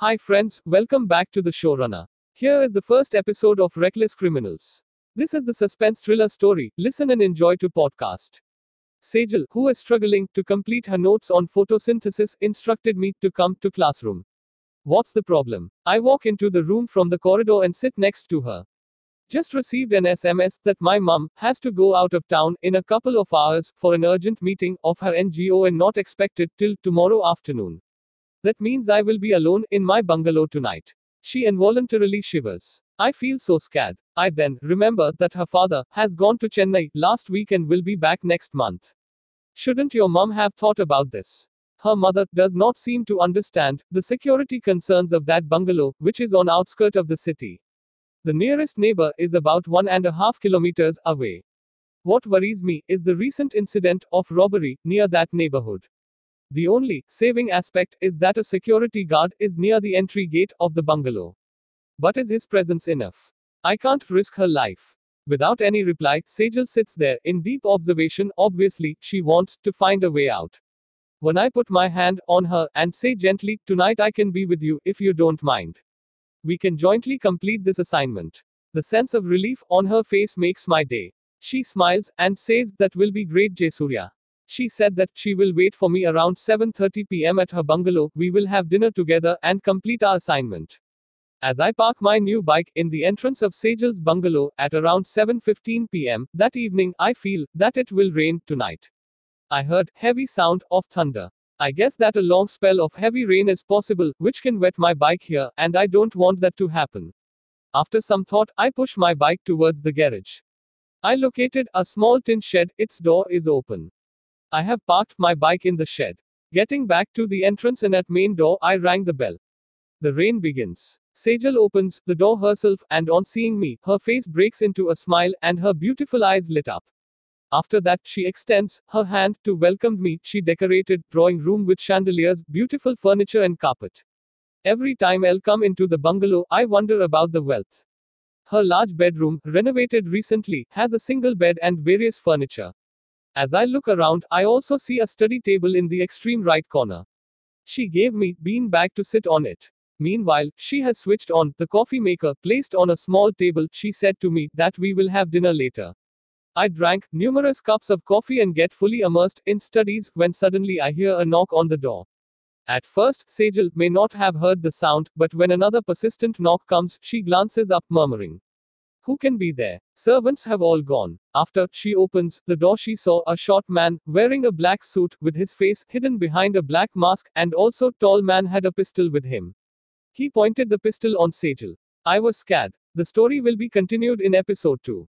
Hi, friends, welcome back to the showrunner. Here is the first episode of Reckless Criminals. This is the suspense thriller story. Listen and enjoy to podcast. Sejal, who is struggling to complete her notes on photosynthesis, instructed me to come to classroom. What's the problem? I walk into the room from the corridor and sit next to her. Just received an SMS that my mum has to go out of town in a couple of hours for an urgent meeting of her NGO and not expected till tomorrow afternoon. That means I will be alone in my bungalow tonight. She involuntarily shivers. I feel so scared. I then remember that her father has gone to Chennai last week and will be back next month. Shouldn't your mum have thought about this? Her mother does not seem to understand the security concerns of that bungalow, which is on outskirt of the city. The nearest neighbor is about one and a half kilometers away. What worries me is the recent incident of robbery near that neighborhood. The only saving aspect is that a security guard is near the entry gate of the bungalow. But is his presence enough? I can't risk her life. Without any reply, Sejal sits there in deep observation. Obviously, she wants to find a way out. When I put my hand on her and say gently, Tonight I can be with you if you don't mind. We can jointly complete this assignment. The sense of relief on her face makes my day. She smiles and says that will be great Jaysurya. She said that she will wait for me around 7:30 p.m. at her bungalow. We will have dinner together and complete our assignment. As I park my new bike in the entrance of Sejal's bungalow at around 7:15 p.m. that evening, I feel that it will rain tonight. I heard heavy sound of thunder. I guess that a long spell of heavy rain is possible, which can wet my bike here, and I don't want that to happen. After some thought, I push my bike towards the garage. I located a small tin shed, its door is open. I have parked my bike in the shed. Getting back to the entrance and at main door, I rang the bell. The rain begins. Sejal opens the door herself, and on seeing me, her face breaks into a smile, and her beautiful eyes lit up. After that, she extends her hand to welcome me. She decorated drawing room with chandeliers, beautiful furniture and carpet. Every time I'll come into the bungalow, I wonder about the wealth. Her large bedroom, renovated recently, has a single bed and various furniture. As I look around, I also see a study table in the extreme right corner. She gave me bean bag to sit on it. Meanwhile, she has switched on the coffee maker placed on a small table. She said to me that we will have dinner later. I drank numerous cups of coffee and get fully immersed in studies when suddenly I hear a knock on the door. At first, Sejal may not have heard the sound, but when another persistent knock comes, she glances up, murmuring, Who can be there? Servants have all gone. After she opens the door, she saw a short man wearing a black suit with his face hidden behind a black mask, and also tall man had a pistol with him. He pointed the pistol on Sejal. I was scared. The story will be continued in episode 2.